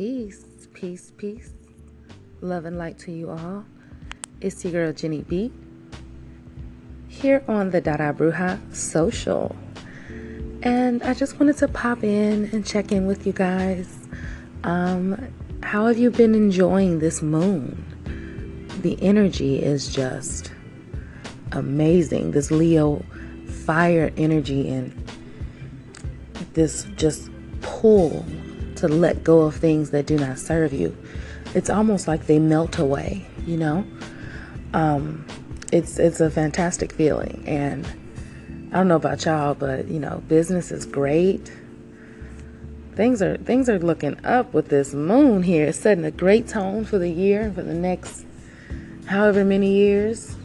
Peace, peace, peace. Love and light to you all. It's your girl Jenny B. Here on the Dada Bruxa Social. And I just wanted to pop in and check in with you guys. Um, how have you been enjoying this moon? The energy is just amazing. This Leo fire energy and this just pull to let go of things that do not serve you. It's almost like they melt away, you know? Um, it's it's a fantastic feeling and I don't know about y'all, but you know, business is great. Things are things are looking up with this moon here. It's setting a great tone for the year and for the next however many years.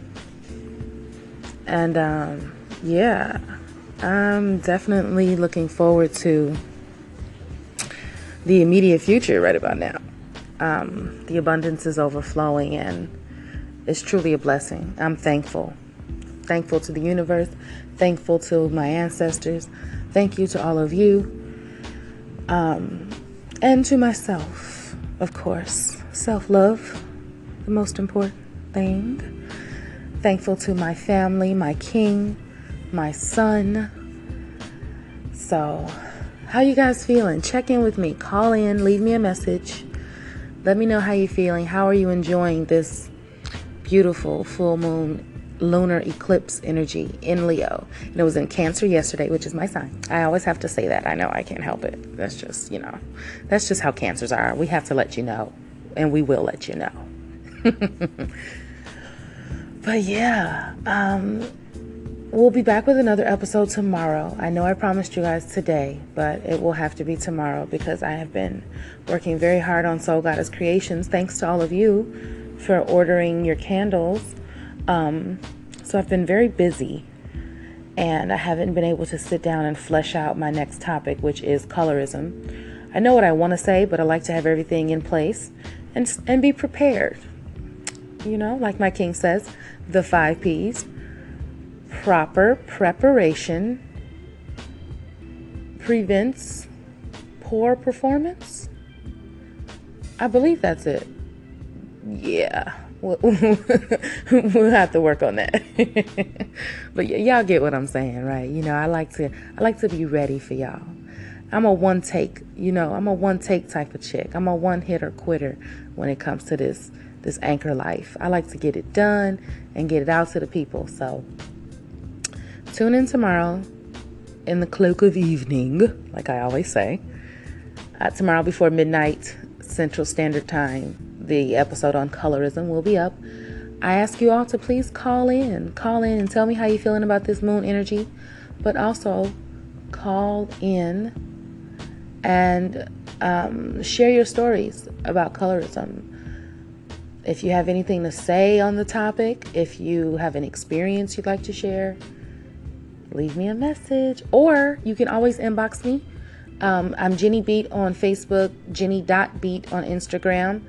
And um, yeah, I'm definitely looking forward to the immediate future right about now. Um, the abundance is overflowing and it's truly a blessing. I'm thankful. Thankful to the universe, thankful to my ancestors, thank you to all of you, um, and to myself, of course. Self love, the most important thing. Thankful to my family, my king, my son. So, how you guys feeling? Check in with me. Call in, leave me a message. Let me know how you're feeling. How are you enjoying this beautiful full moon lunar eclipse energy in Leo? And it was in Cancer yesterday, which is my sign. I always have to say that. I know I can't help it. That's just, you know, that's just how cancers are. We have to let you know, and we will let you know. but yeah, um, We'll be back with another episode tomorrow. I know I promised you guys today, but it will have to be tomorrow because I have been working very hard on Soul Goddess Creations. Thanks to all of you for ordering your candles. Um, so I've been very busy and I haven't been able to sit down and flesh out my next topic, which is colorism. I know what I want to say, but I like to have everything in place and, and be prepared. You know, like my king says, the five P's proper preparation prevents poor performance. I believe that's it. Yeah. We'll, have to work on that. but y- y'all get what I'm saying, right? You know, I like to I like to be ready for y'all. I'm a one take, you know, I'm a one take type of chick. I'm a one hitter quitter when it comes to this this anchor life. I like to get it done and get it out to the people. So Tune in tomorrow in the cloak of evening, like I always say. Uh, tomorrow before midnight Central Standard Time, the episode on colorism will be up. I ask you all to please call in. Call in and tell me how you're feeling about this moon energy, but also call in and um, share your stories about colorism. If you have anything to say on the topic, if you have an experience you'd like to share, leave me a message or you can always inbox me. Um, I'm Jenny Beat on Facebook, Jenny.beat on Instagram.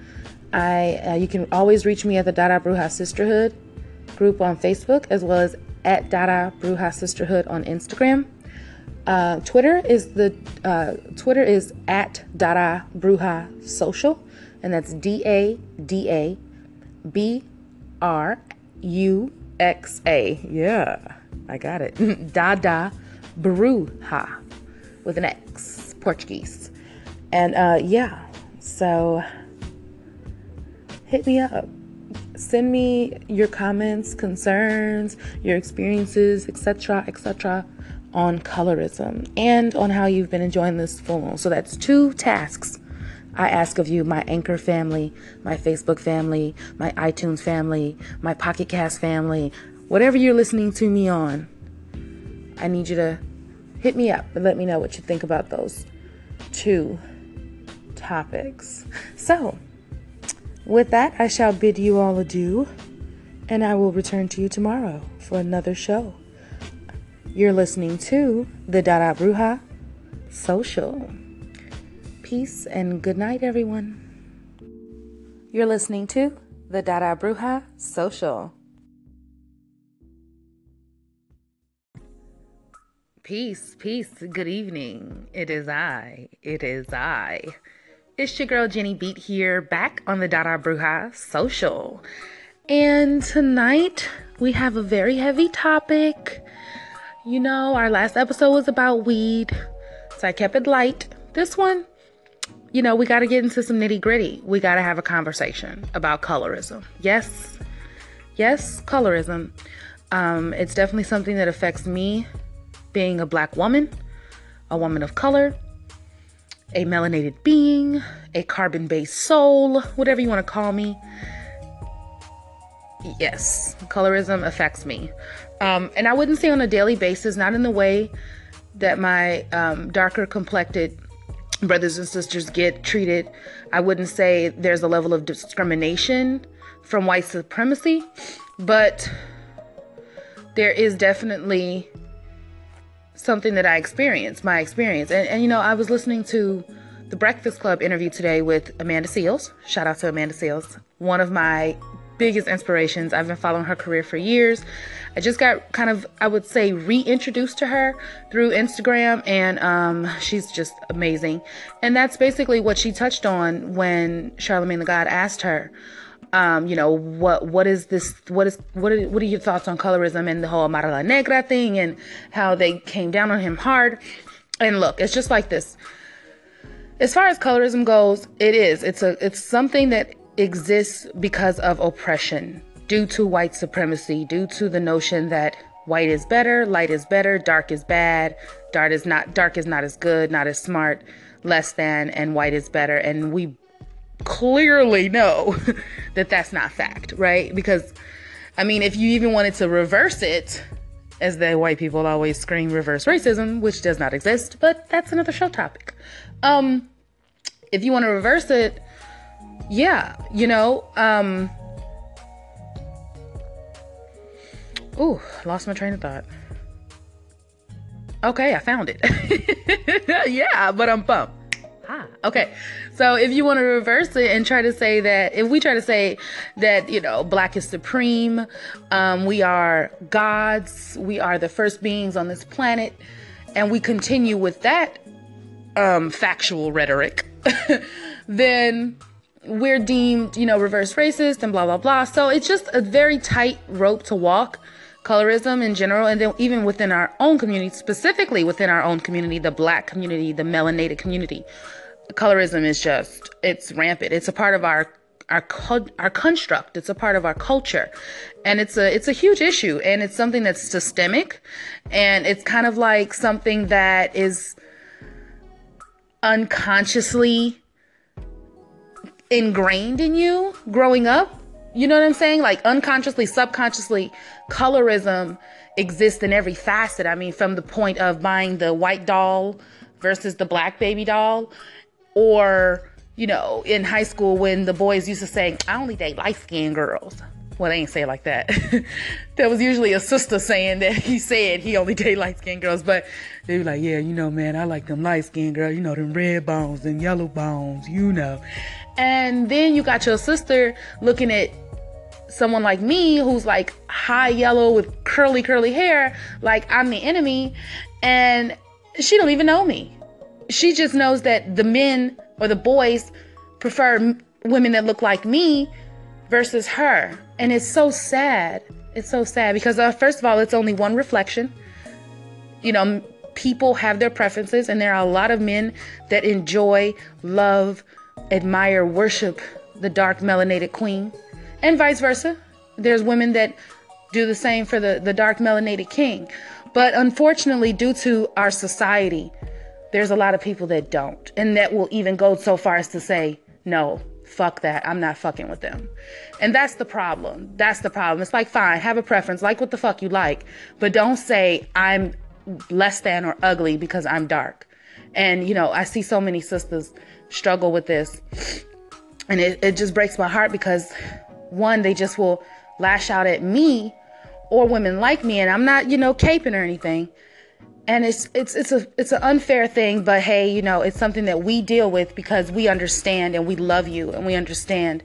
I uh, you can always reach me at the Dada Bruxa Sisterhood group on Facebook as well as at Dada Bruxa Sisterhood on Instagram. Uh, Twitter is the uh, Twitter is at Dada Bruxa Social, and that's D A D A B R U X A. Yeah. I got it. Dada Bruxa with an X, Portuguese. And uh, yeah, so hit me up. Send me your comments, concerns, your experiences, etc., etc., on colorism and on how you've been enjoying this full moon. So that's two tasks I ask of you, my Anchor family, my Facebook family, my iTunes family, my Pocket Cast family, whatever you're listening to me on, I need you to hit me up and let me know what you think about those two topics. So, with that, I shall bid you all adieu, and I will return to you tomorrow for another show. You're listening to the Dada Bruxa Social. Peace and good night, everyone. You're listening to the Dada Bruxa Social. Peace, peace, good evening. It is I, it is I, It's your girl Jenny Beat here, back on the Dada Bruxa social. And tonight we have a very heavy topic. You know, our last episode was about weed, so I kept it light. This one, you know, we got to get into some nitty gritty. We got to have a conversation about colorism. Yes, yes, colorism. Um, it's definitely something that affects me being a black woman, a woman of color, a melanated being, a carbon based soul, whatever you want to call me. Yes, colorism affects me. Um, and I wouldn't say on a daily basis, not in the way that my um, darker complected brothers and sisters get treated. I wouldn't say there's a level of discrimination from white supremacy, but there is definitely something that I experienced, my experience. And, and you know, I was listening to the Breakfast Club interview today with Amanda Seales. Shout out to Amanda Seales, one of my biggest inspirations. I've been following her career for years. I just got kind of, I would say, reintroduced to her through Instagram, and um, she's just amazing. And that's basically what she touched on when Charlemagne the God asked her, um, you know, what what is this? What is what? Are, what are your thoughts on colorism and the whole Mara la Negra thing, and how they came down on him hard? And look, it's just like this. As far as colorism goes, it is. It's a. It's something that exists because of oppression due to white supremacy, due to the notion that white is better, light is better, dark is bad, dark is not dark is not as good, not as smart, less than, and white is better. And we clearly know that that's not fact, right? Because I mean, if you even wanted to reverse it, as the white people always scream reverse racism, which does not exist, but that's another show topic. Um, if you want to reverse it, yeah, you know, um, Ooh, lost my train of thought. Okay, I found it. yeah, but I'm pumped. Ah, okay. So if you want to reverse it and try to say that, if we try to say that, you know, black is supreme, um, we are gods, we are the first beings on this planet, and we continue with that um, factual rhetoric, then we're deemed, you know, reverse racist and blah, blah, blah. So it's just a very tight rope to walk colorism in general, and then even within our own community, specifically within our own community, the black community, the melanated community, colorism is just it's rampant. It's a part of our our our construct. It's a part of our culture, and it's a it's a huge issue, and it's something that's systemic, and it's kind of like something that is unconsciously ingrained in you growing up you know what I'm saying? Like unconsciously, subconsciously, colorism exists in every facet. I mean, from the point of buying the white doll versus the black baby doll, or, you know, in high school when the boys used to say, I only date light skinned girls. Well, they ain't say it like that. there was usually a sister saying that he said he only date light skinned girls, but they were like, yeah, you know, man, I like them light skinned girls, you know, them red bones and yellow bones, you know. And then you got your sister looking at someone like me who's like high yellow with curly curly hair like i'm the enemy and she don't even know me she just knows that the men or the boys prefer women that look like me versus her and it's so sad it's so sad because uh, first of all it's only one reflection you know people have their preferences and there are a lot of men that enjoy love admire worship the dark melanated queen and vice versa. There's women that do the same for the, the dark melanated king. But unfortunately, due to our society, there's a lot of people that don't. And that will even go so far as to say, no, fuck that. I'm not fucking with them. And that's the problem. That's the problem. It's like, fine, have a preference, like what the fuck you like, but don't say I'm less than or ugly because I'm dark. And, you know, I see so many sisters struggle with this. And it, it just breaks my heart because one, they just will lash out at me or women like me, and I'm not, you know, caping or anything. And it's it's it's a it's an unfair thing, but hey, you know, it's something that we deal with because we understand and we love you and we understand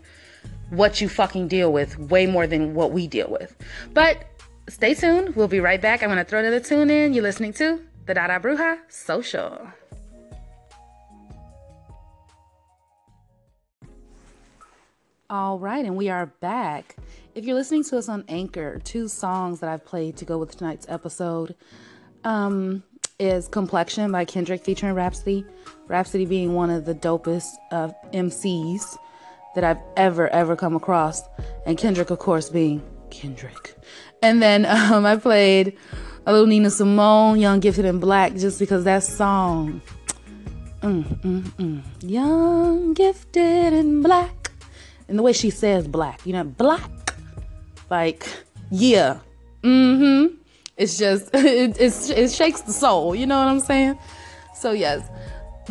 what you fucking deal with way more than what we deal with. But stay tuned. We'll be right back. I'm gonna throw another tune in. You're listening to the Dada Bruxa Social. All right, and we are back. If you're listening to us on Anchor, two songs that I've played to go with tonight's episode um, is Complexion by Kendrick featuring Rapsody. Rapsody being one of the dopest uh, MCs that I've ever, ever come across. And Kendrick, of course, being Kendrick. And then um, I played a little Nina Simone, Young, Gifted, and Black, just because that song. Mm, mm, mm. Young, gifted, and black and the way she says black, you know, black, like, yeah, mm-hmm. It's just, it, it's, it shakes the soul, you know what I'm saying? So, yes,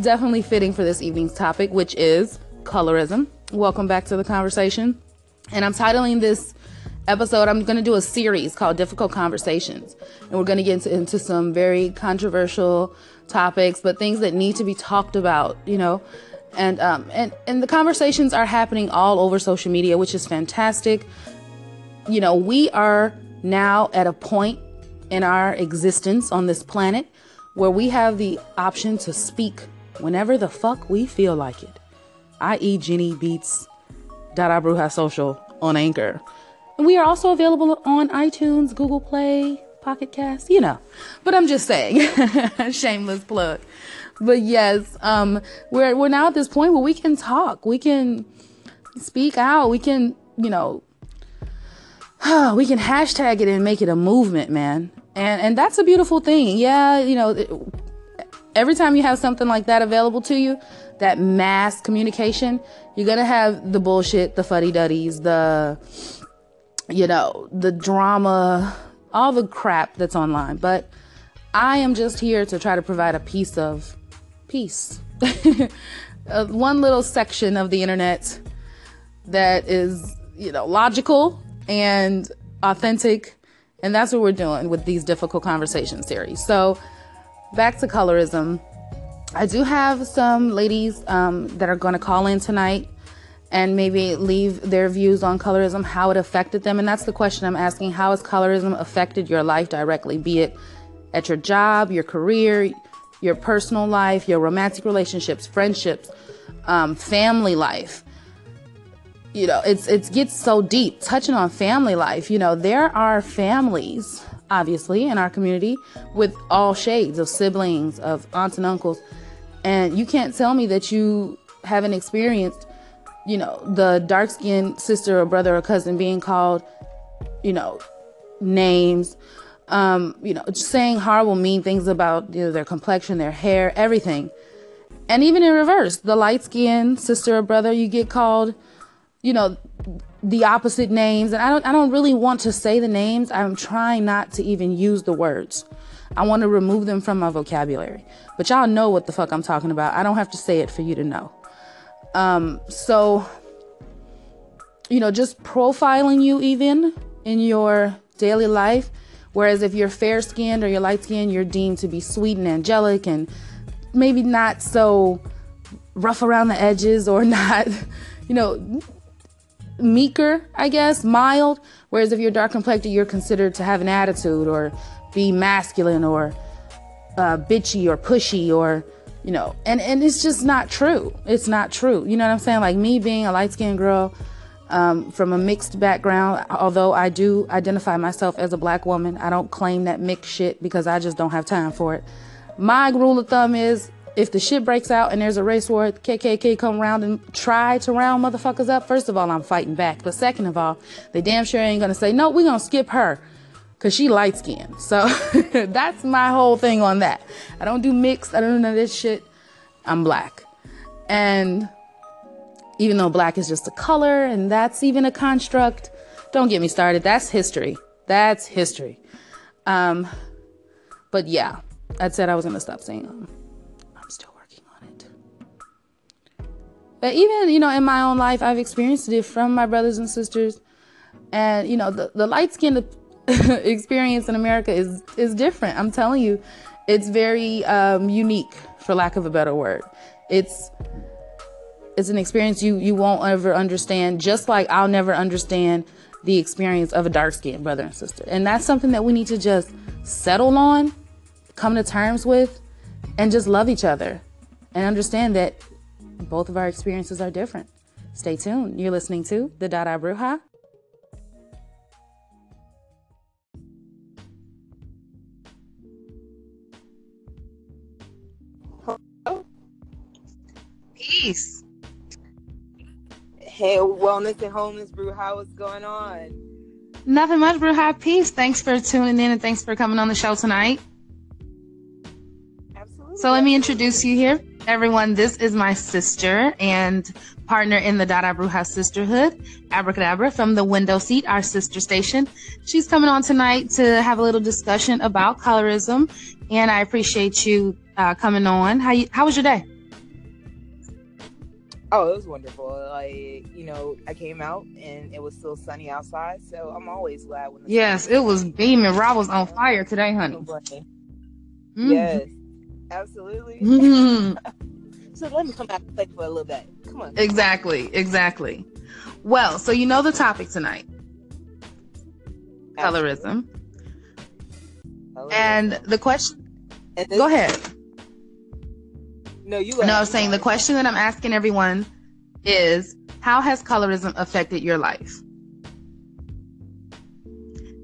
definitely fitting for this evening's topic, which is colorism. Welcome back to the conversation. And I'm titling this episode, I'm going to do a series called Difficult Conversations. And we're going to get into, into, some very controversial topics, but things that need to be talked about, you know and um, and and the conversations are happening all over social media, which is fantastic. You know, we are now at a point in our existence on this planet where we have the option to speak whenever the fuck we feel like it, i.e., Jenny Beats Dada Bruxa Social on Anchor. And we are also available on iTunes, Google Play, Pocket Cast, you know. But I'm just saying, shameless plug but yes, um, we're we're now at this point where we can talk, we can speak out, we can, you know, we can hashtag it and make it a movement, man. And and that's a beautiful thing. Yeah, you know, every time you have something like that available to you, that mass communication, you're gonna have the bullshit, the fuddy duddies, the you know, the drama, all the crap that's online. But I am just here to try to provide a piece of peace. uh, one little section of the internet that is, you know, logical and authentic. And that's what we're doing with these difficult conversation series. So, back to colorism. I do have some ladies um, that are going to call in tonight and maybe leave their views on colorism, how it affected them. And that's the question I'm asking. How has colorism affected your life directly, be it at your job, your career, your personal life, your romantic relationships, friendships, um, family life. You know, it's it gets so deep. Touching on family life, you know, there are families, obviously, in our community with all shades of siblings, of aunts and uncles, and you can't tell me that you haven't experienced, you know, the dark skinned sister or brother or cousin being called, you know, names um, you know, saying horrible, mean things about you know, their complexion, their hair, everything. And even in reverse, the light skinned sister or brother, you get called, you know, the opposite names. And I don't, I don't really want to say the names. I'm trying not to even use the words. I want to remove them from my vocabulary. But y'all know what the fuck I'm talking about. I don't have to say it for you to know. Um, so, you know, just profiling you even in your daily life Whereas if you're fair skinned or you're light skinned, you're deemed to be sweet and angelic and maybe not so rough around the edges or not, you know, meeker, I guess, mild. Whereas if you're dark complected, you're considered to have an attitude or be masculine or uh, bitchy or pushy or, you know, and, and it's just not true. It's not true. You know what I'm saying? Like me being a light skinned girl, um, from a mixed background. Although I do identify myself as a black woman, I don't claim that mixed shit because I just don't have time for it. My rule of thumb is if the shit breaks out and there's a race war, KKK come around and try to round motherfuckers up, first of all, I'm fighting back. But second of all, they damn sure ain't gonna say, no, we're gonna skip her because she light skinned. So that's my whole thing on that. I don't do mixed, I don't do none of this shit. I'm black. And even though black is just a color and that's even a construct. Don't get me started. That's history. That's history. Um, but yeah, I said I was to stop saying um, But even, you know, in my own life, I've experienced it from my brothers and sisters. And, you know, the, the light skinned experience in America is, is different. I'm telling you, it's very um, unique, for lack of a better word. It's it's an experience you you won't ever understand just like I'll never understand the experience of a dark skinned brother and sister. And that's something that we need to just settle on, come to terms with, and just love each other and understand that both of our experiences are different. Stay tuned. You're listening to the Dada Bruxa. Peace. Hey, Wellness and Homeless Brew, how is going on? Nothing much, Brew. Hi, peace. Thanks for tuning in and thanks for coming on the show tonight. So let me introduce you here. Everyone, this is my sister and partner in the Dada Bruxa Sisterhood, Abracadabra from the window seat, our sister station. She's coming on tonight to have a little discussion about colorism, and I appreciate you uh, coming on. How you, How was your day? Oh, it was wonderful. Like, you know, I came out and it was still sunny outside, so I'm always glad when the Yes, it was beaming. Rob was on fire today, honey. Mhm. Mhm. Yes, absolutely. Mhm. So let me come out and play for a little bit. Come on. exactly, exactly. Well, so you know the topic tonight colorism. Colorism. And the question, And this- go ahead. No, you. No, I was saying the question that I'm asking everyone is how has colorism affected your life?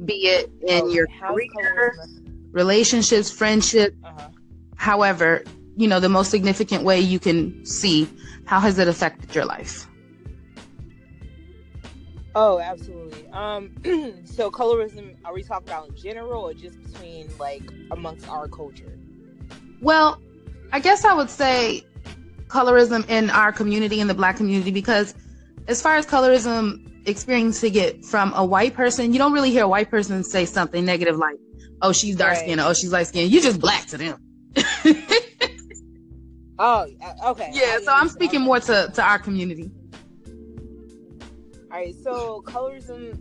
Be it in your career, relationships, friendship, Uh-huh. However, you know, the most significant way you can see how has it affected your life? Oh, absolutely. Um, so colorism, are we talking about in general or just between like amongst our culture? Well, I guess I would say colorism in our community, in the black community, because as far as colorism experiencing it from a white person, you don't really hear a white person say something negative like, oh, she's dark skinned, Right. oh, she's light skinned. You're just black to them. Oh, uh, okay. yeah, I- so I'm speaking more to, to our community. All right, so colorism,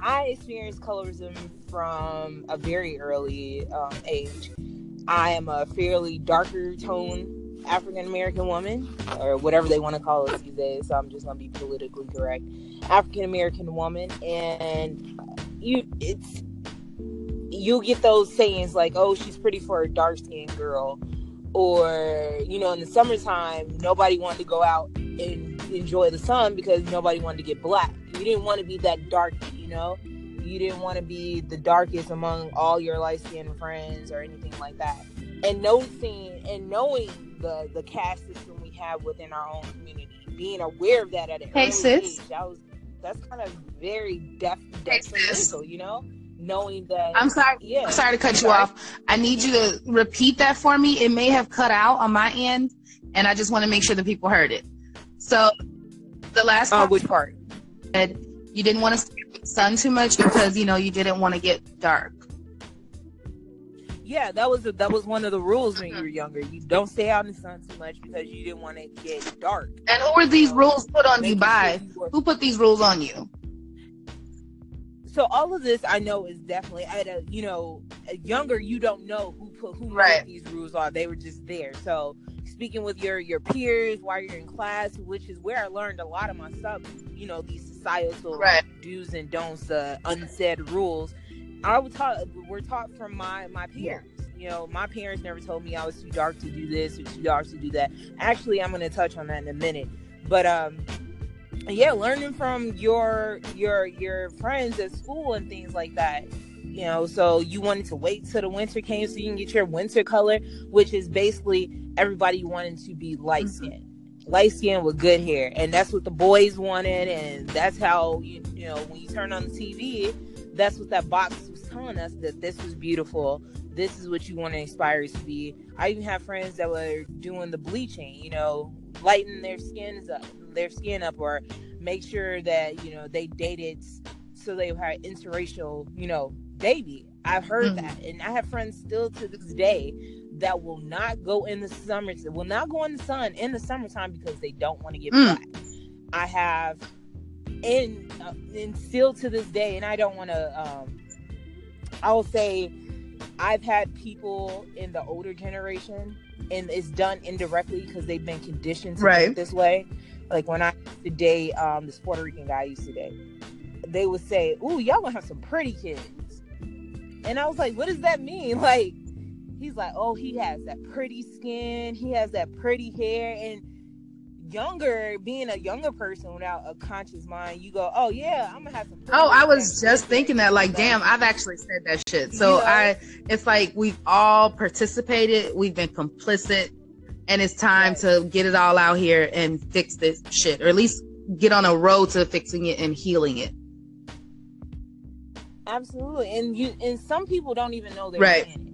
I experienced colorism from a very early um, age. I am a fairly darker tone African American woman, or whatever they want to call us these days. So I'm just gonna be politically correct. African American woman, and you, it's you get those sayings like, "Oh, she's pretty for a dark skinned girl," or you know, in the summertime, nobody wanted to go out and enjoy the sun because nobody wanted to get black. You didn't want to be that dark, you know. You didn't want to be the darkest among all your light skinned friends or anything like that. And noticing and knowing the the caste system we have within our own community, being aware of that at an Hey, age, I was that's kind of very def Hey, you know, knowing that. I'm sorry. Yeah. I'm sorry to cut you off. I need you to repeat that for me. It may have cut out on my end, and I just want to make sure the people heard it. So, the last Uh, which part? said you didn't want to stay in the sun too much because you know you didn't want to get dark. Yeah, that was that was one of the rules when you were younger. You don't stay out in the sun too much because you didn't want to get dark. And who were these rules put on you by? sure you were- Who put these rules on you? So all of this I know is definitely at a you know a younger you don't know who put who Right. made these rules are. They were just there. So speaking with your your peers while you're in class, which is where I learned a lot of my stuff. You know these societal Right. do's and don'ts, uh, unsaid rules. I was taught we're taught from my my peers. You know, my parents never told me I was too dark to do this or too dark to do that. Actually, I'm going to touch on that in a minute. But um, yeah, learning from your your your friends at school and things like that. You know, so you wanted to wait till the winter came so you can get your winter color, which is basically everybody wanted to be light mm-hmm. skinned light skin with good hair, and that's what the boys wanted, and that's how you you know when you turn on the TV, that's what that box was telling us that this was beautiful. This is what you want to aspire to be. I even have friends that were doing the bleaching, you know, lighten their skins up, their skin up, or make sure that you know they dated so they had interracial, you know, baby. I've heard Mhm. that, and I have friends still to this day that will not go in the summer, will not go in the sun in the summertime because they don't want to get Mm. black. I have, and uh, and still to this day, and I don't want to. Um, I will say, I've had people in the older generation, and it's done indirectly because they've been conditioned to Right. this way. Like when I used to date um, this Puerto Rican guy I used to date, they would say, "Ooh, y'all gonna have some pretty kids," and I was like, "What does that mean?" Like he's like, oh, he has that pretty skin, he has that pretty hair, and younger, being a younger person without a conscious mind, you go, "Oh yeah, I'm gonna have some." Oh, I was just thinking that. Like, stuff." damn, I've actually said that shit. So You know? I, it's like we've all participated, we've been complicit, and it's time to get it all out here and fix this shit, or at least get on a road to fixing it and healing it. Absolutely, and you and some people don't even know they're Right. saying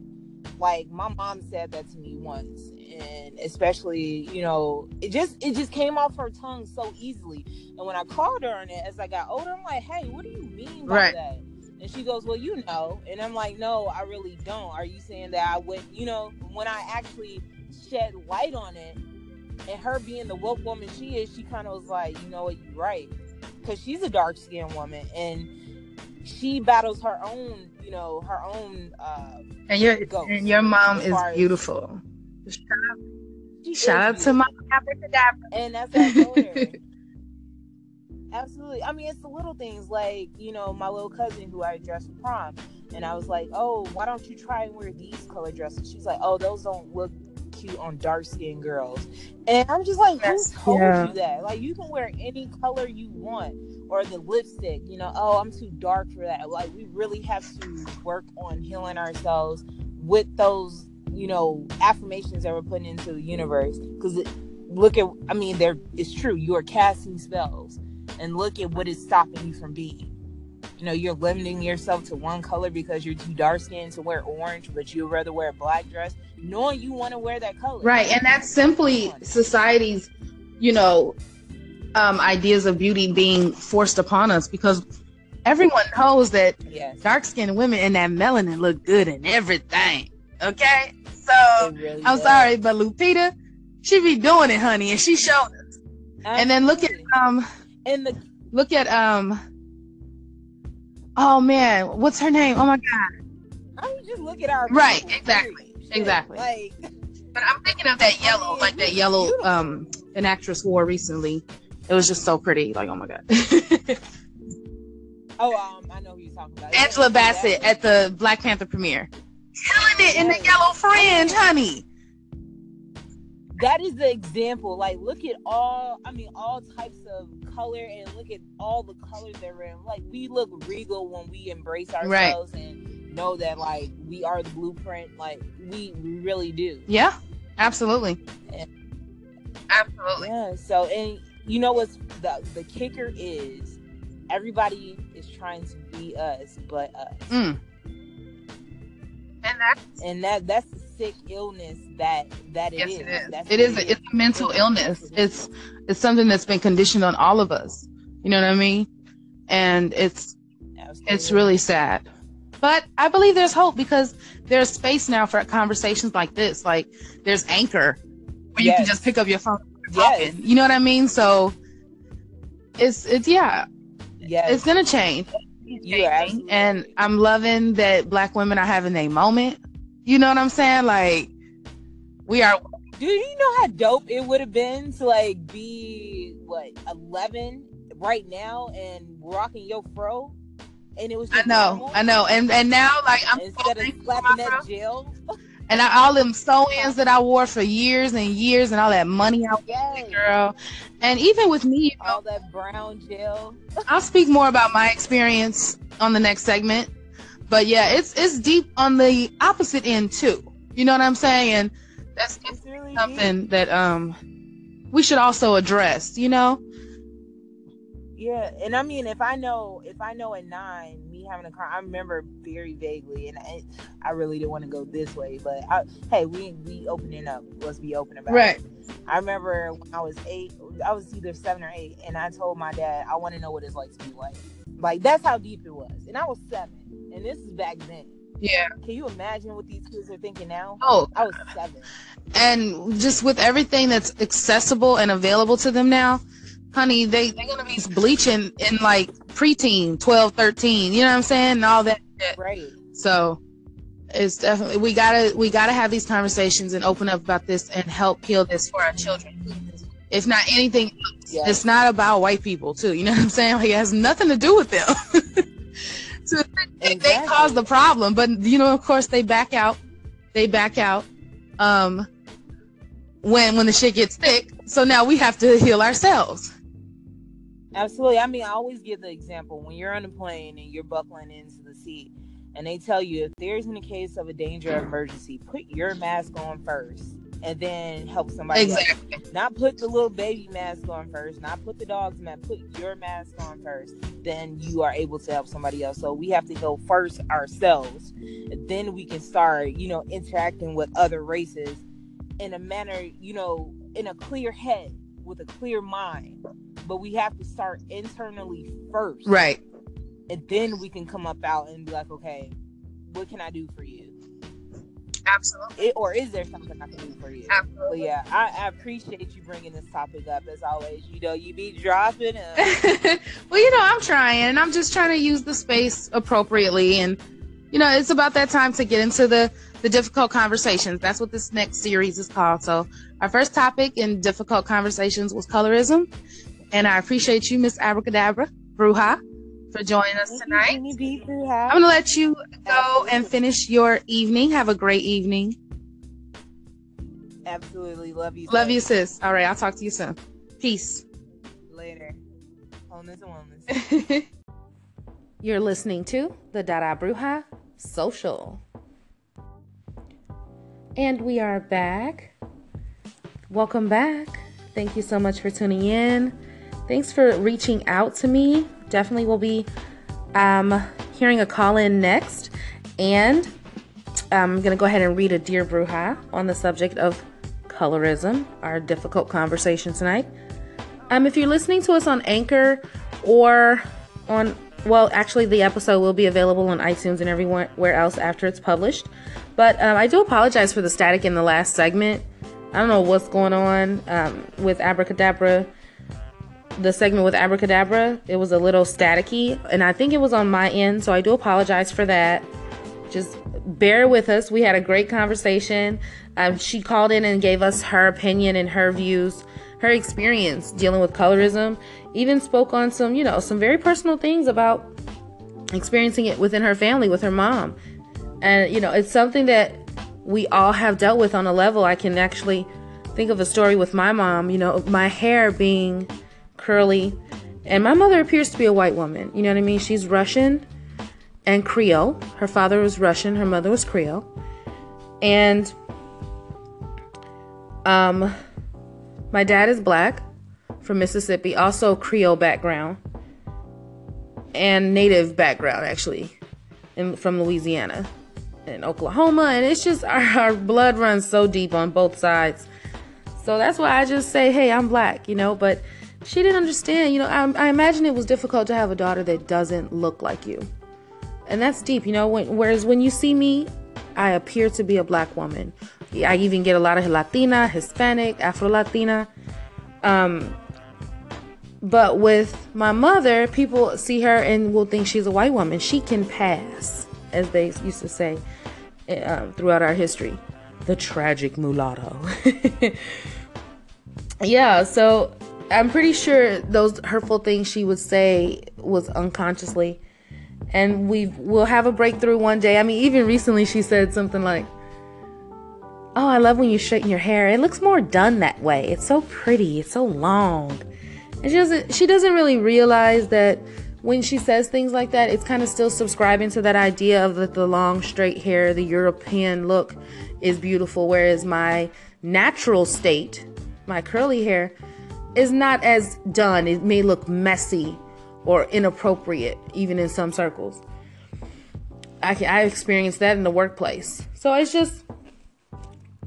it. Like my mom said that to me once, and especially you know, it just it just came off her tongue so easily. And when I called her on it as I got older, I'm like, "Hey, what do you mean by Right. that?" And she goes, "Well, you know," and I'm like, "No, I really don't." Are you saying that I would, you know, when I actually shed light on it, and her being the woke woman she is, she kind of was like, "You know what, you're right," because she's a dark skinned woman and she battles her own, you know, her own. Uh, And your and your mom is far as- beautiful. she Shout out to my and that's. Absolutely. I mean, it's the little things like you know my little cousin who I dressed for prom, and I was like, "Oh, why don't you try and wear these color dresses?" She's like, "Oh, those don't look cute on dark skinned girls," and I'm just like, "Who Yes, told yeah. you that? Like, you can wear any color you want." Or the lipstick, you know, oh, I'm too dark for that. Like, we really have to work on healing ourselves with those, you know, affirmations that we're putting into the universe. Because look at, I mean, there it's true. You are casting spells, and look at what is stopping you from being. You know, you're limiting yourself to one color because you're too dark skinned to wear orange, but you'd rather wear a black dress, knowing you want to wear that color. Right, and that's simply society's, you know, um, ideas of beauty being forced upon us because everyone knows that Yes. dark skinned women and that melanin look good in everything. Okay, so really I'm does. sorry, but Lupita, she be doing it, honey, and she showed us. And then look at um, and the look at um. Oh man, what's her name? Oh my god! I just look at our Right, exactly, exactly. Like, But I'm thinking of that yellow, like that yellow um an actress wore recently. It was just so pretty. Like, oh my god. oh, um, I know who you're talking about. Angela Bassett at the Black Panther premiere. Killing it in the yellow fringe, honey. that is the example. Like, look at all, I mean, all types of color and look at all the colors that we're in. Like, we look regal when we embrace Right. ourselves and know that, like, we are the blueprint. Like, we, we really do. Yeah, absolutely. Yeah. Absolutely. Yeah. So, and you know what's the, the kicker is everybody is trying to be us but us. Mm. And that And that that's the sick illness that that it yes, is. it is. That's It what is. A, it's a mental illness. It's it's something that's been conditioned on all of us. You know what I mean? And it's Absolutely. it's really sad. But I believe there's hope because there's space now for conversations like this. Like there's Anchor, where you can just pick up your phone and Yes. talking. You know what I mean? So it's it's yeah, yes. it's gonna change. Absolutely and. I'm loving that black women are having a moment. You know what I'm saying? Like we are Do you know how dope it would have been to like be what eleven right now and rocking your fro, and it was I just know? I know. And and now like I'm so instead of slapping that gel. and I, all them sew-ins that I wore for years and years and all that money I Yes. girl. And even with me, you know, All that brown gel. I'll speak more about my experience on the next segment. But yeah, it's it's deep on the opposite end too. You know what I'm saying? That's really deep. something that um we should also address, you know? Yeah, and I mean, if I know, if I know at nine, me having a car, I remember very vaguely, and I, I really didn't want to go this way, but I, hey, we we opening up. Let's be open about Right. it. I remember when I was eight, I was either seven or eight, and I told my dad I want to know what it's like to be white. Like that's how deep it was, and I was seven, and this is back then. Yeah. Can you imagine what these kids are thinking now? Oh, I was seven. and just with everything that's accessible and available to them now, honey, they, they're going to be bleaching in like preteen, 12, 13, you know what I'm saying? And all that. shit. Right. So it's definitely, we gotta, we gotta have these conversations and open up about this and help heal this for our children. If not anything, else. Yes. it's not about white people too. You know what I'm saying? Like it has nothing to do with them. so they, they Exactly. cause the problem, but you know, of course, they back out. They back out. Um, when when the shit gets thick. So now we have to heal ourselves. Absolutely. I mean, I always give the example when you're on a plane and you're buckling into the seat, and they tell you if there's in a case of a danger or emergency, put your mask on first and then help somebody exactly. else. Not put the little baby mask on first, not put the dog's mask, put your mask on first. Then you are able to help somebody else. So we have to go first ourselves. Then we can start, you know, interacting with other races in a manner, you know, in a clear head with a clear mind. But we have to start internally first. Right. And then we can come up out and be like, okay, what can I do for you? Absolutely. It, or is there something I can do for you? Absolutely. But yeah, I, I, appreciate you bringing this topic up as always. You know, you be dropping. well, you know, I'm trying, and I'm just trying to use the space appropriately, and you know, it's about that time to get into the the difficult conversations. That's what this next series is called. So, our first topic in difficult conversations was colorism, and I appreciate you, Miss Abracadabra Bruxa for joining us tonight. I'm going to let you go and finish your evening. Have a great evening. Absolutely. Love you. Love sis. you, sis. All right. I'll talk to you soon. Peace. Later. Wholeness and wellness. You're listening to the Dada Bruxa Social. And we are back. Welcome back. Thank you so much for tuning in. Thanks for reaching out to me definitely will be um, hearing a call in next. And I'm going to go ahead and read a Dear Bruxa on the subject of colorism, our difficult conversation tonight. Um, if you're listening to us on Anchor or on, well, actually, the episode will be available on iTunes and everywhere else after it's published. But um, I do apologize for the static in the last segment. I don't know what's going on um, with Abracadabra the segment with Abracadabra, it was a little staticky, and I think it was on my end, so I do apologize for that. Just bear with us. We had a great conversation. Um, she called in and gave us her opinion and her views, her experience dealing with colorism. Even spoke on some, you know, some very personal things about experiencing it within her family with her mom. And, you know, it's something that we all have dealt with on a level. I can actually think of a story with my mom, you know, my hair being curly. And my mother appears to be a white woman. You know what I mean? She's Russian and Creole. Her father was Russian, her mother was Creole. And um my dad is black from Mississippi, also Creole background and native background actually in, from Louisiana and Oklahoma and it's just our, our blood runs so deep on both sides. So that's why I just say, "Hey, I'm black," you know, but she didn't understand. You know, I, I, imagine it was difficult to have a daughter that doesn't look like you. And that's deep, you know. When, whereas when you see me, I appear to be a black woman. I even get a lot of Latina, Hispanic, Afro Latina. Um, but with my mother, people see her and will think she's a white woman. She can pass, as they used to say uh, throughout our history. The tragic mulatto. yeah, so I'm pretty sure those hurtful things she would say was unconsciously. And we will have a breakthrough one day. I mean, even recently she said something like, Oh, I love when you straighten your hair. It looks more done that way. It's so pretty. It's so long. And she doesn't she doesn't really realize that when she says things like that, it's kind of still subscribing to that idea of that the long straight hair, the European look is beautiful, whereas my natural state, my curly hair, is not as done. It may look messy or inappropriate, even in some circles. I I experienced that in the workplace. So it's just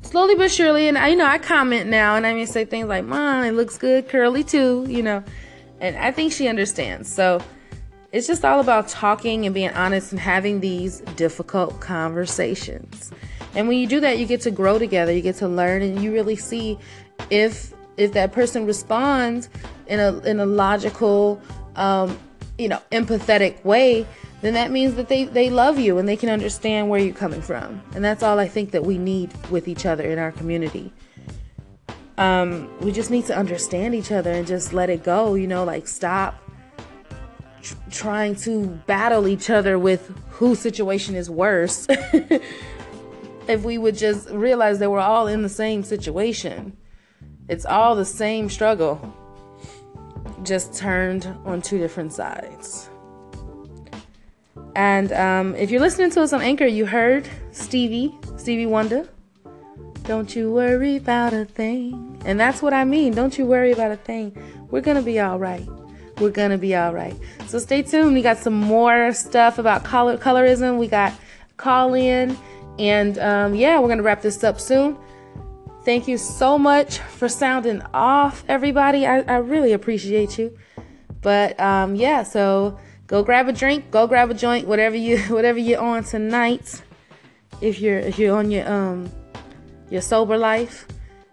slowly but surely, and I you know I comment now, and I may say things like, "Mom, it looks good, curly too," you know, and I think she understands. So it's just all about talking and being honest and having these difficult conversations. And when you do that, you get to grow together, you get to learn, and you really see if if that person responds in a in a logical, um, you know, empathetic way, then that means that they they love you and they can understand where you're coming from. And that's all I think that we need with each other in our community. Um, we just need to understand each other and just let it go. You know, like stop tr- trying to battle each other with whose situation is worse. if we would just realize that we're all in the same situation It's all the same struggle, just turned on two different sides. And um, if you're listening to us on Anchor, you heard Stevie, Stevie Wonder. Don't you worry about a thing. And that's what I mean. Don't you worry about a thing. We're going to be all right. We're going to be all right. So stay tuned. We got some more stuff about color colorism. We got call in. And um, yeah, we're going to wrap this up soon. Thank you so much for sounding off, everybody. I, I really appreciate you. But um, yeah, so go grab a drink, go grab a joint, whatever you whatever you're on tonight. If you're if you're on your um your sober life,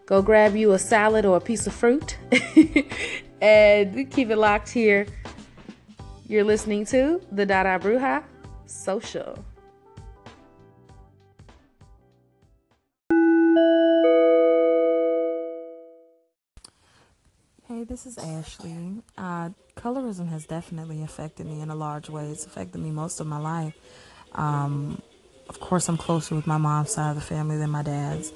go grab you a salad or a piece of fruit and keep it locked here. You're listening to the Dada Bruxa Social. This is Ashley. Uh, colorism has definitely affected me in a large way. It's affected me most of my life. Um, of course, I'm closer with my mom's side of the family than my dad's,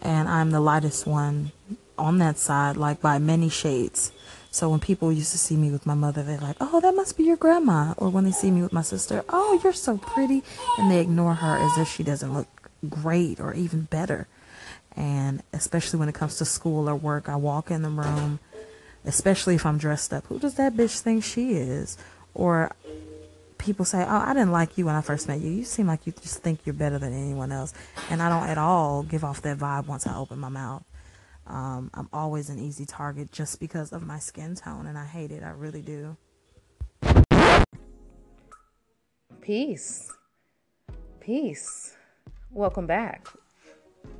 and I'm the lightest one on that side, like by many shades. So when people used to see me with my mother, they're like, "Oh, that must be your grandma," or when they see me with my sister, "Oh, you're so pretty," and they ignore her as if she doesn't look great or even better. And especially when it comes to school or work, I walk in the room, especially if I'm dressed up. Who does that bitch think she is? Or people say, "Oh, I didn't like you when I first met you. You seem like you just think you're better than anyone else," and I don't at all give off that vibe once I open my mouth. Um, I'm always an easy target just because of my skin tone, and I hate it. I really do. Peace. Peace. Welcome back.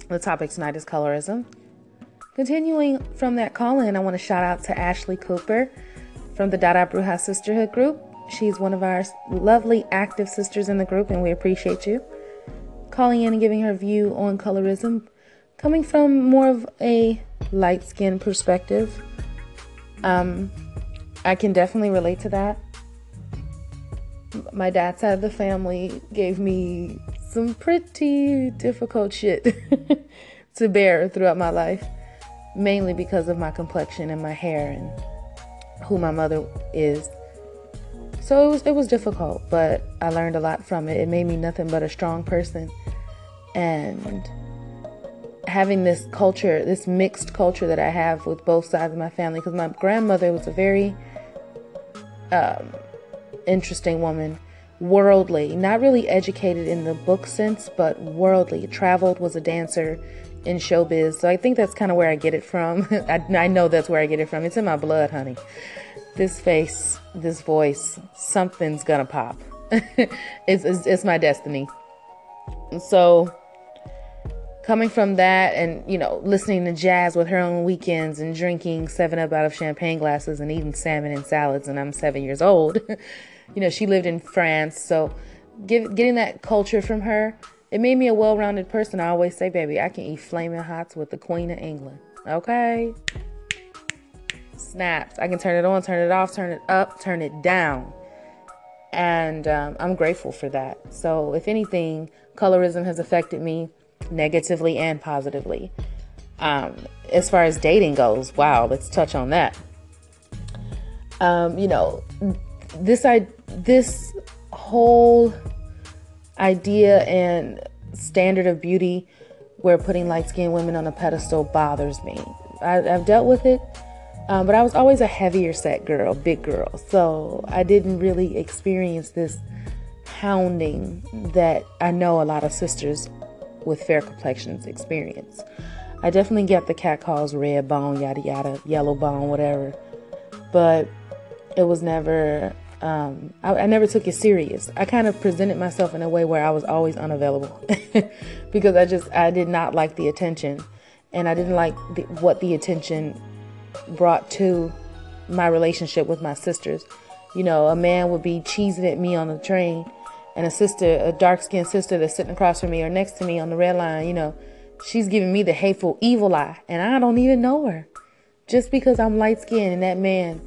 The topic tonight is colorism. Continuing from that call in, I want to shout out to Ashley Cooper from the Dada Bruxa Sisterhood group. She's one of our lovely active sisters in the group, and we appreciate you. Calling in and giving her view on colorism, coming from more of a light skinned perspective. Um, I can definitely relate to that. My dad's side of the family gave me some pretty difficult shit to bear throughout my life, mainly because of my complexion and my hair and who my mother is. So it was, it was difficult, but I learned a lot from it. It made me nothing but a strong person. And having this culture, this mixed culture that I have with both sides of my family, because my grandmother was a very um, interesting woman, worldly, not really educated in the book sense, but worldly. Traveled, was a dancer in showbiz. So I think that's kind of where I get it from. I, I know that's where I get it from. It's in my blood, honey this face, this voice, something's gonna pop. it's, it's, it's my destiny. So coming from that and you know listening to jazz with her on weekends and drinking seven up out of champagne glasses and eating salmon and salads and i'm seven years old you know she lived in france so give, getting that culture from her it made me a well-rounded person i always say baby i can eat flaming hots with the queen of england okay snaps. I can turn it on, turn it off, turn it up, turn it down. And um, I'm grateful for that. So, if anything, colorism has affected me negatively and positively. Um, as far as dating goes, wow, let's touch on that. Um, you know, this I this whole idea and standard of beauty where putting light skinned women on a pedestal bothers me. I, I've dealt with it um, but I was always a heavier set girl, big girl. So I didn't really experience this hounding that I know a lot of sisters with fair complexions experience. I definitely get the cat calls red bone, yada yada, yellow bone, whatever. But it was never, um, I, I never took it serious. I kind of presented myself in a way where I was always unavailable because I just, I did not like the attention. And I didn't like the, what the attention brought to my relationship with my sisters. You know, a man would be cheesing at me on the train, and a sister, a dark skinned sister that's sitting across from me or next to me on the red line, you know, she's giving me the hateful evil eye, and I don't even know her. Just because I'm light skinned and that man,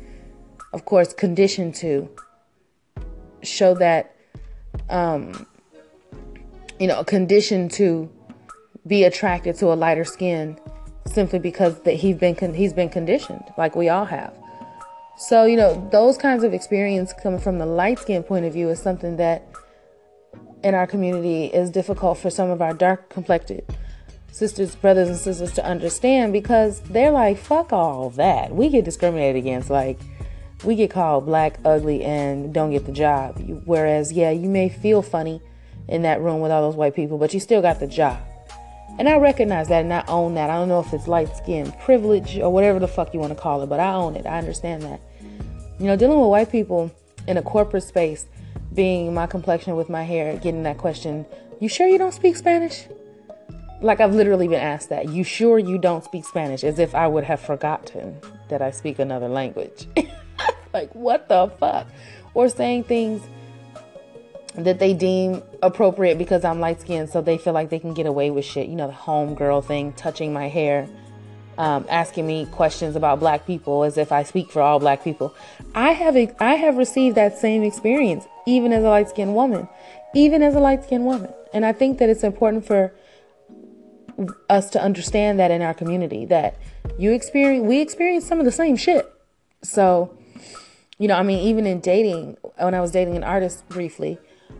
of course, conditioned to show that, um, you know, conditioned to be attracted to a lighter skin simply because that he's been con- he's been conditioned like we all have. So, you know, those kinds of experience coming from the light skin point of view is something that in our community is difficult for some of our dark complected sisters, brothers, and sisters to understand because they're like, fuck all that. We get discriminated against. Like, we get called black, ugly, and don't get the job. Whereas, yeah, you may feel funny in that room with all those white people, but you still got the job. And I recognize that and I own that. I don't know if it's light skin privilege or whatever the fuck you want to call it, but I own it. I understand that. You know, dealing with white people in a corporate space, being my complexion with my hair, getting that question, you sure you don't speak Spanish? Like I've literally been asked that. You sure you don't speak Spanish? As if I would have forgotten that I speak another language. like, what the fuck? Or saying things that they deem appropriate because I'm light skinned, so they feel like they can get away with shit. You know, the homegirl thing, touching my hair, um, asking me questions about black people as if I speak for all black people. I have I have received that same experience, even as a light skinned woman, even as a light skinned woman. And I think that it's important for us to understand that in our community that you experience we experience some of the same shit. So, you know, I mean, even in dating, when I was dating an artist briefly,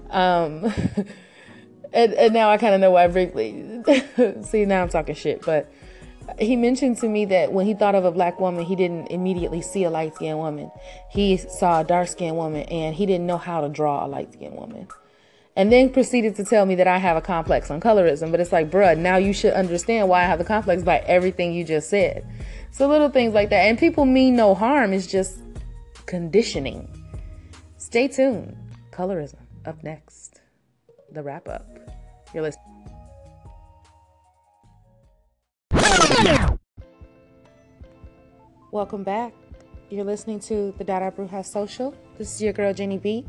um, and, and now I kind of know why briefly. See, now I'm talking shit, but he mentioned to me that when he thought of a black woman, he didn't immediately see a light skinned woman. He saw a dark skinned woman and he didn't know how to draw a light skinned woman. And then proceeded to tell me that I have a complex on colorism. But it's like, bruh, now you should understand why I have the complex by everything you just said. So little things like that. And people mean no harm, it's just conditioning. Stay tuned. Colorism up next. The wrap up. You're listening. Welcome back. You're listening to the Dada Bruxas Social. This is your girl Jenny B.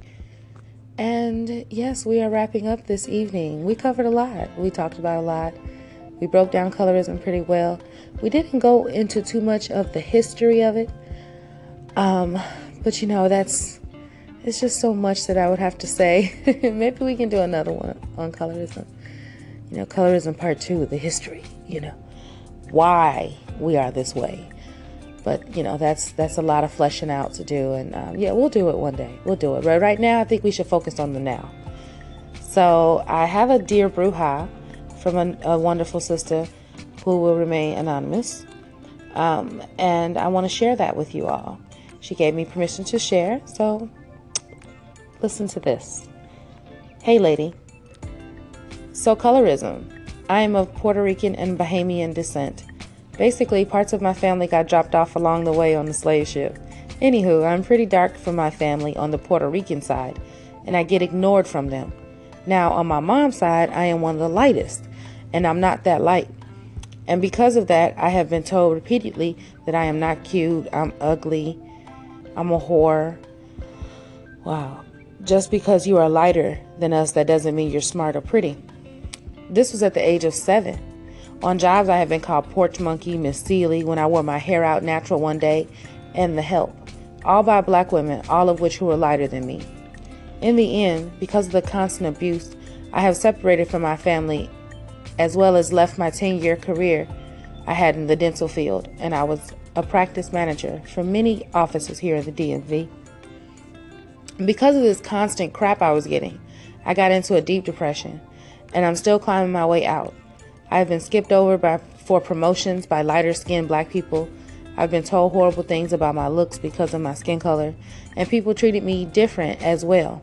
And yes, we are wrapping up this evening. We covered a lot. We talked about a lot. We broke down colorism pretty well. We didn't go into too much of the history of it. Um, but you know, that's it's just so much that I would have to say. Maybe we can do another one on colorism. You know, colorism part two, the history, you know, why we are this way. But you know, that's that's a lot of fleshing out to do, and um, yeah, we'll do it one day. We'll do it. But right now, I think we should focus on the now. So I have a dear bruja from a, a wonderful sister who will remain anonymous, um, and I want to share that with you all. She gave me permission to share, so Listen to this. Hey, lady. So, colorism. I am of Puerto Rican and Bahamian descent. Basically, parts of my family got dropped off along the way on the slave ship. Anywho, I'm pretty dark for my family on the Puerto Rican side, and I get ignored from them. Now, on my mom's side, I am one of the lightest, and I'm not that light. And because of that, I have been told repeatedly that I am not cute, I'm ugly, I'm a whore. Wow. Just because you are lighter than us, that doesn't mean you're smart or pretty. This was at the age of seven. On jobs, I have been called porch monkey, Miss Celie, when I wore my hair out natural one day, and the help. All by black women, all of which who were lighter than me. In the end, because of the constant abuse, I have separated from my family as well as left my 10 year career I had in the dental field, and I was a practice manager for many offices here in the DMV because of this constant crap I was getting, I got into a deep depression, and I'm still climbing my way out. I have been skipped over by, for promotions by lighter skinned black people. I've been told horrible things about my looks because of my skin color, and people treated me different as well.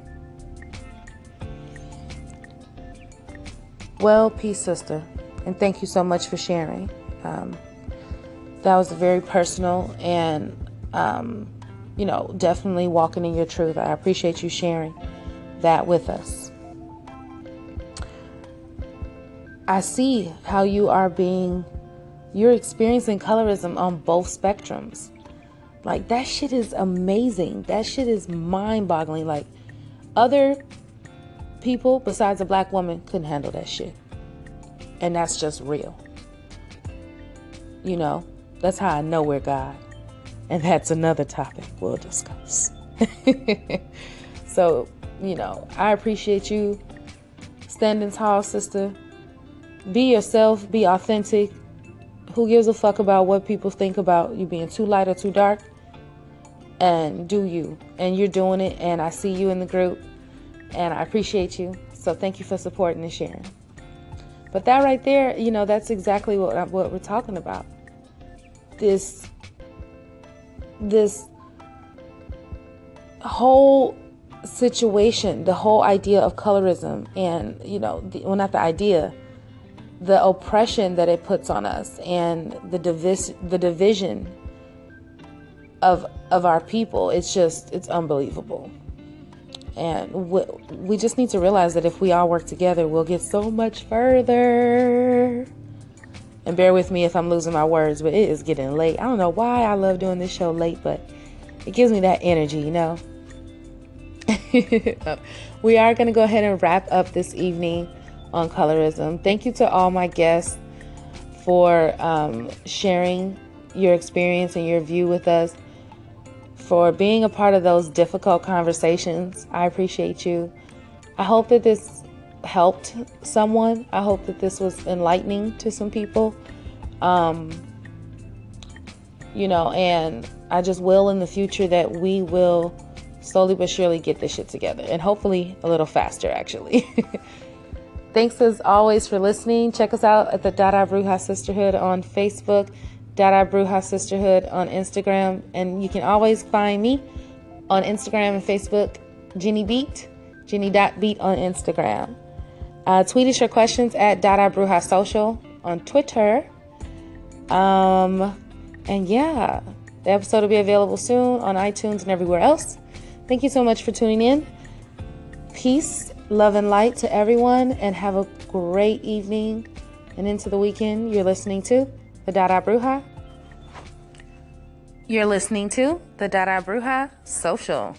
Well, peace, sister, and thank you so much for sharing. Um, that was very personal and um, you know, definitely walking in your truth. I appreciate you sharing that with us. I see how you are being, you're experiencing colorism on both spectrums. Like, that shit is amazing. That shit is mind boggling. Like, other people besides a black woman couldn't handle that shit. And that's just real. You know, that's how I know we're God. And that's another topic we'll discuss. so, you know, I appreciate you standing tall, sister. Be yourself, be authentic. Who gives a fuck about what people think about you being too light or too dark? And do you. And you're doing it. And I see you in the group. And I appreciate you. So thank you for supporting and sharing. But that right there, you know, that's exactly what, what we're talking about. This, this whole situation, the whole idea of colorism, and you know, the, well, not the idea, the oppression that it puts on us, and the divis- the division of of our people. It's just it's unbelievable, and we, we just need to realize that if we all work together, we'll get so much further. And bear with me if I'm losing my words, but it is getting late. I don't know why I love doing this show late, but it gives me that energy, you know. we are going to go ahead and wrap up this evening on colorism. Thank you to all my guests for um, sharing your experience and your view with us, for being a part of those difficult conversations. I appreciate you. I hope that this helped someone. I hope that this was enlightening to some people. Um, you know, and I just will in the future that we will slowly but surely get this shit together and hopefully a little faster actually. Thanks as always for listening. Check us out at the Dada Bruxa Sisterhood on Facebook, Dada Bruxa Sisterhood on Instagram, and you can always find me on Instagram and Facebook, Jenny Beat, Jenny.beat on Instagram. Uh, tweet us your questions at Dada Bruxa Social on Twitter. Um, and yeah, the episode will be available soon on iTunes and everywhere else. Thank you so much for tuning in. Peace, love, and light to everyone, and have a great evening and into the weekend. You're listening to the Dada Bruxa. You're listening to the Dada Bruxa Social.